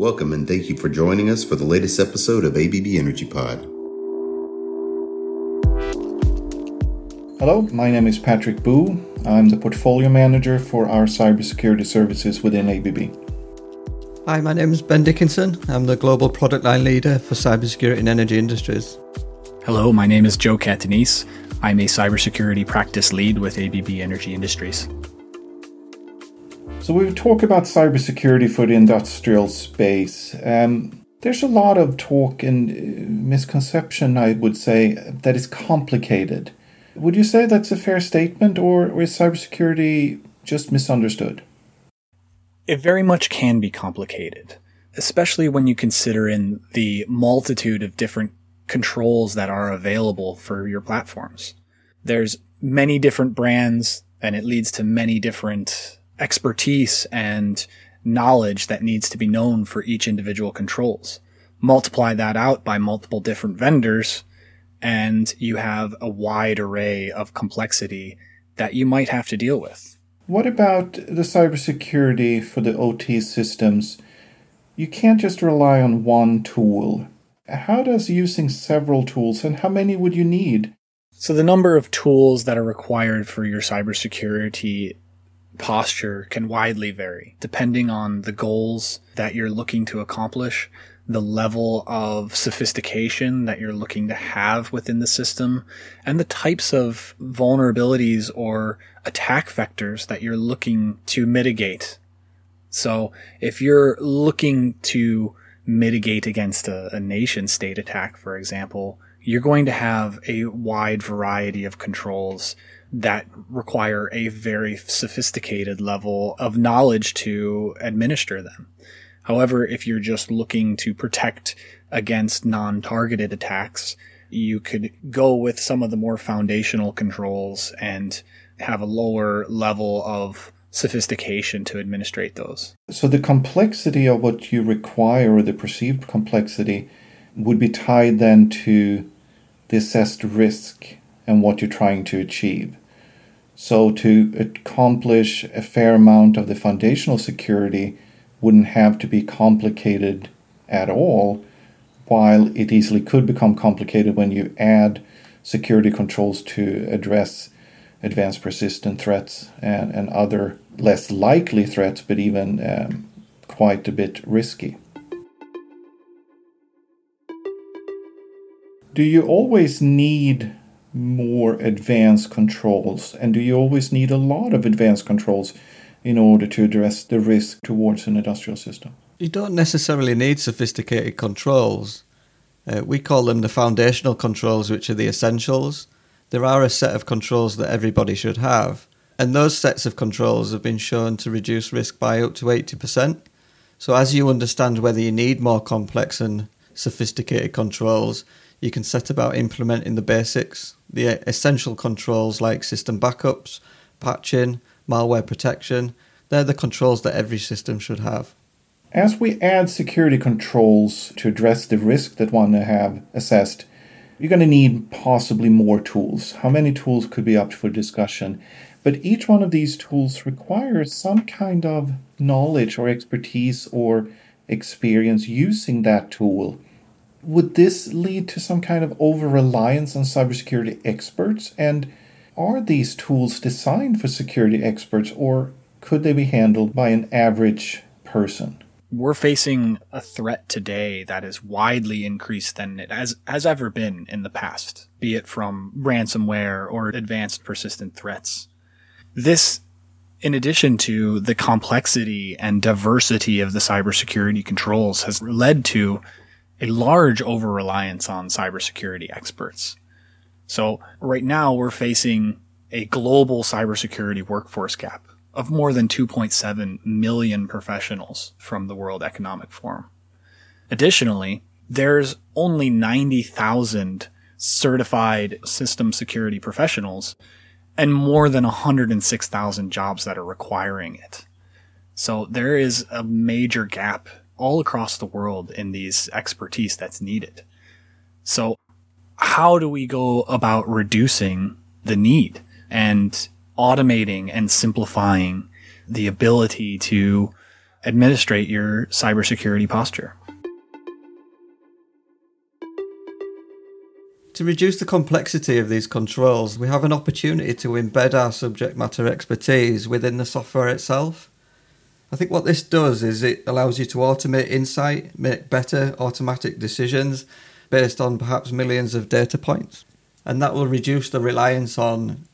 Welcome and thank you for joining us for the latest episode of ABB Energy Pod. Hello, my name is Patrik Boo. I'm the portfolio manager for our cybersecurity services within ABB. Hi, my name is Ben Dickinson. I'm the global product line leader for cybersecurity and energy industries. Hello, my name is Joe Catanese. I'm a cybersecurity practice lead with ABB Energy Industries. So we talk about cybersecurity for the industrial space. Um, there's a lot of talk and uh, misconception, I would say, that is complicated. Would you say that's a fair statement, or, or is cybersecurity just misunderstood? It very much can be complicated, especially when you consider in the multitude of different controls that are available for your platforms. There's many different brands, and it leads to many different expertise and knowledge that needs to be known for each individual controls. Multiply that out by multiple different vendors and you have a wide array of complexity that you might have to deal with. What about the cybersecurity for the OT systems? You can't just rely on one tool. How does using several tools and how many would you need? So the number of tools that are required for your cybersecurity posture can widely vary depending on the goals that you're looking to accomplish, the level of sophistication that you're looking to have within the system, and the types of vulnerabilities or attack vectors that you're looking to mitigate. So if you're looking to mitigate against a, a nation state attack, for example, you're going to have a wide variety of controls that require a very sophisticated level of knowledge to administer them. However, if you're just looking to protect against non-targeted attacks, you could go with some of the more foundational controls and have a lower level of sophistication to administrate those. So the complexity of what you require or the perceived complexity would be tied then to the assessed risk and what you're trying to achieve. So, to accomplish a fair amount of the foundational security wouldn't have to be complicated at all, while it easily could become complicated when you add security controls to address advanced persistent threats and, and other less likely threats, but even um, quite a bit risky. Do you always need more advanced controls? And do you always need a lot of advanced controls in order to address the risk towards an industrial system? You don't necessarily need sophisticated controls. Uh, we call them the foundational controls, which are the essentials. There are a set of controls that everybody should have, and those sets of controls have been shown to reduce risk by up to 80%. So, as you understand whether you need more complex and sophisticated controls, you can set about implementing the basics, the essential controls like system backups, patching, malware protection. They're the controls that every system should have. As we add security controls to address the risk that one have assessed, you're going to need possibly more tools. How many tools could be up for discussion? But each one of these tools requires some kind of knowledge or expertise or experience using that tool would this lead to some kind of over reliance on cybersecurity experts? And are these tools designed for security experts or could they be handled by an average person? We're facing a threat today that is widely increased than it has, has ever been in the past, be it from ransomware or advanced persistent threats. This, in addition to the complexity and diversity of the cybersecurity controls, has led to a large over reliance on cybersecurity experts. So right now we're facing a global cybersecurity workforce gap of more than 2.7 million professionals from the World Economic Forum. Additionally, there's only 90,000 certified system security professionals and more than 106,000 jobs that are requiring it. So there is a major gap all across the world in these expertise that's needed. So how do we go about reducing the need and automating and simplifying the ability to administrate your cybersecurity posture. To reduce the complexity of these controls, we have an opportunity to embed our subject matter expertise within the software itself. I think what this does is it allows you to automate insight, make better automatic decisions based on perhaps millions of data points. And that will reduce the reliance on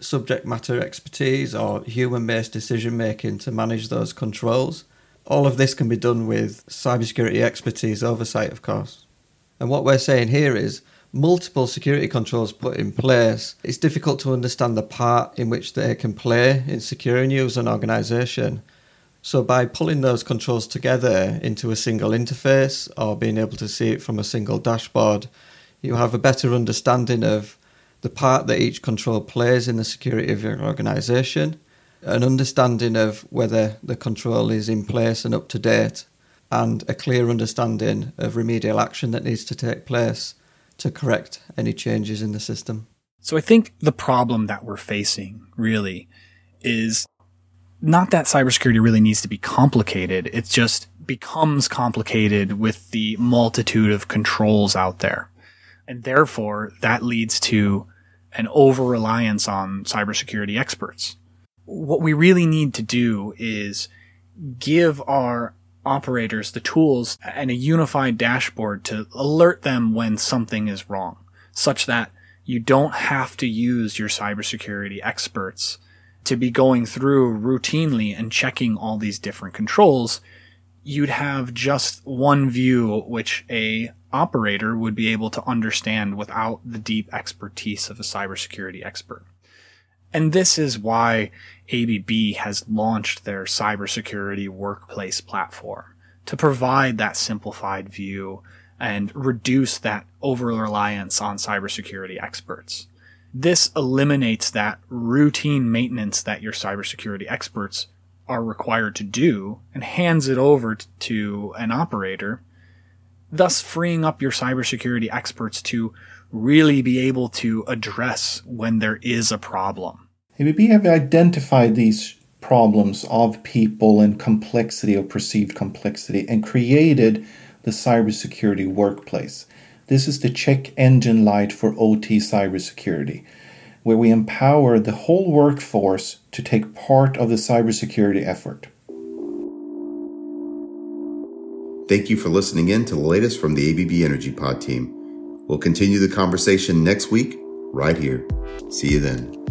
subject matter expertise or human based decision making to manage those controls. All of this can be done with cybersecurity expertise oversight, of course. And what we're saying here is multiple security controls put in place, it's difficult to understand the part in which they can play in securing you as an organization. So, by pulling those controls together into a single interface or being able to see it from a single dashboard, you have a better understanding of the part that each control plays in the security of your organization, an understanding of whether the control is in place and up to date, and a clear understanding of remedial action that needs to take place to correct any changes in the system. So I think the problem that we're facing really is not that cybersecurity really needs to be complicated. It just becomes complicated with the multitude of controls out there. And therefore that leads to an over reliance on cybersecurity experts. What we really need to do is give our operators the tools and a unified dashboard to alert them when something is wrong, such that you don't have to use your cybersecurity experts to be going through routinely and checking all these different controls. You'd have just one view which a operator would be able to understand without the deep expertise of a cybersecurity expert. And this is why ABB has launched their cybersecurity workplace platform to provide that simplified view and reduce that over reliance on cybersecurity experts. This eliminates that routine maintenance that your cybersecurity experts are required to do and hands it over to an operator, thus freeing up your cybersecurity experts to really be able to address when there is a problem. ABB have identified these problems of people and complexity or perceived complexity and created the cybersecurity workplace. This is the check engine light for OT cybersecurity, where we empower the whole workforce to take part of the cybersecurity effort. Thank you for listening in to the latest from the ABB Energy Pod team. We'll continue the conversation next week, right here. See you then.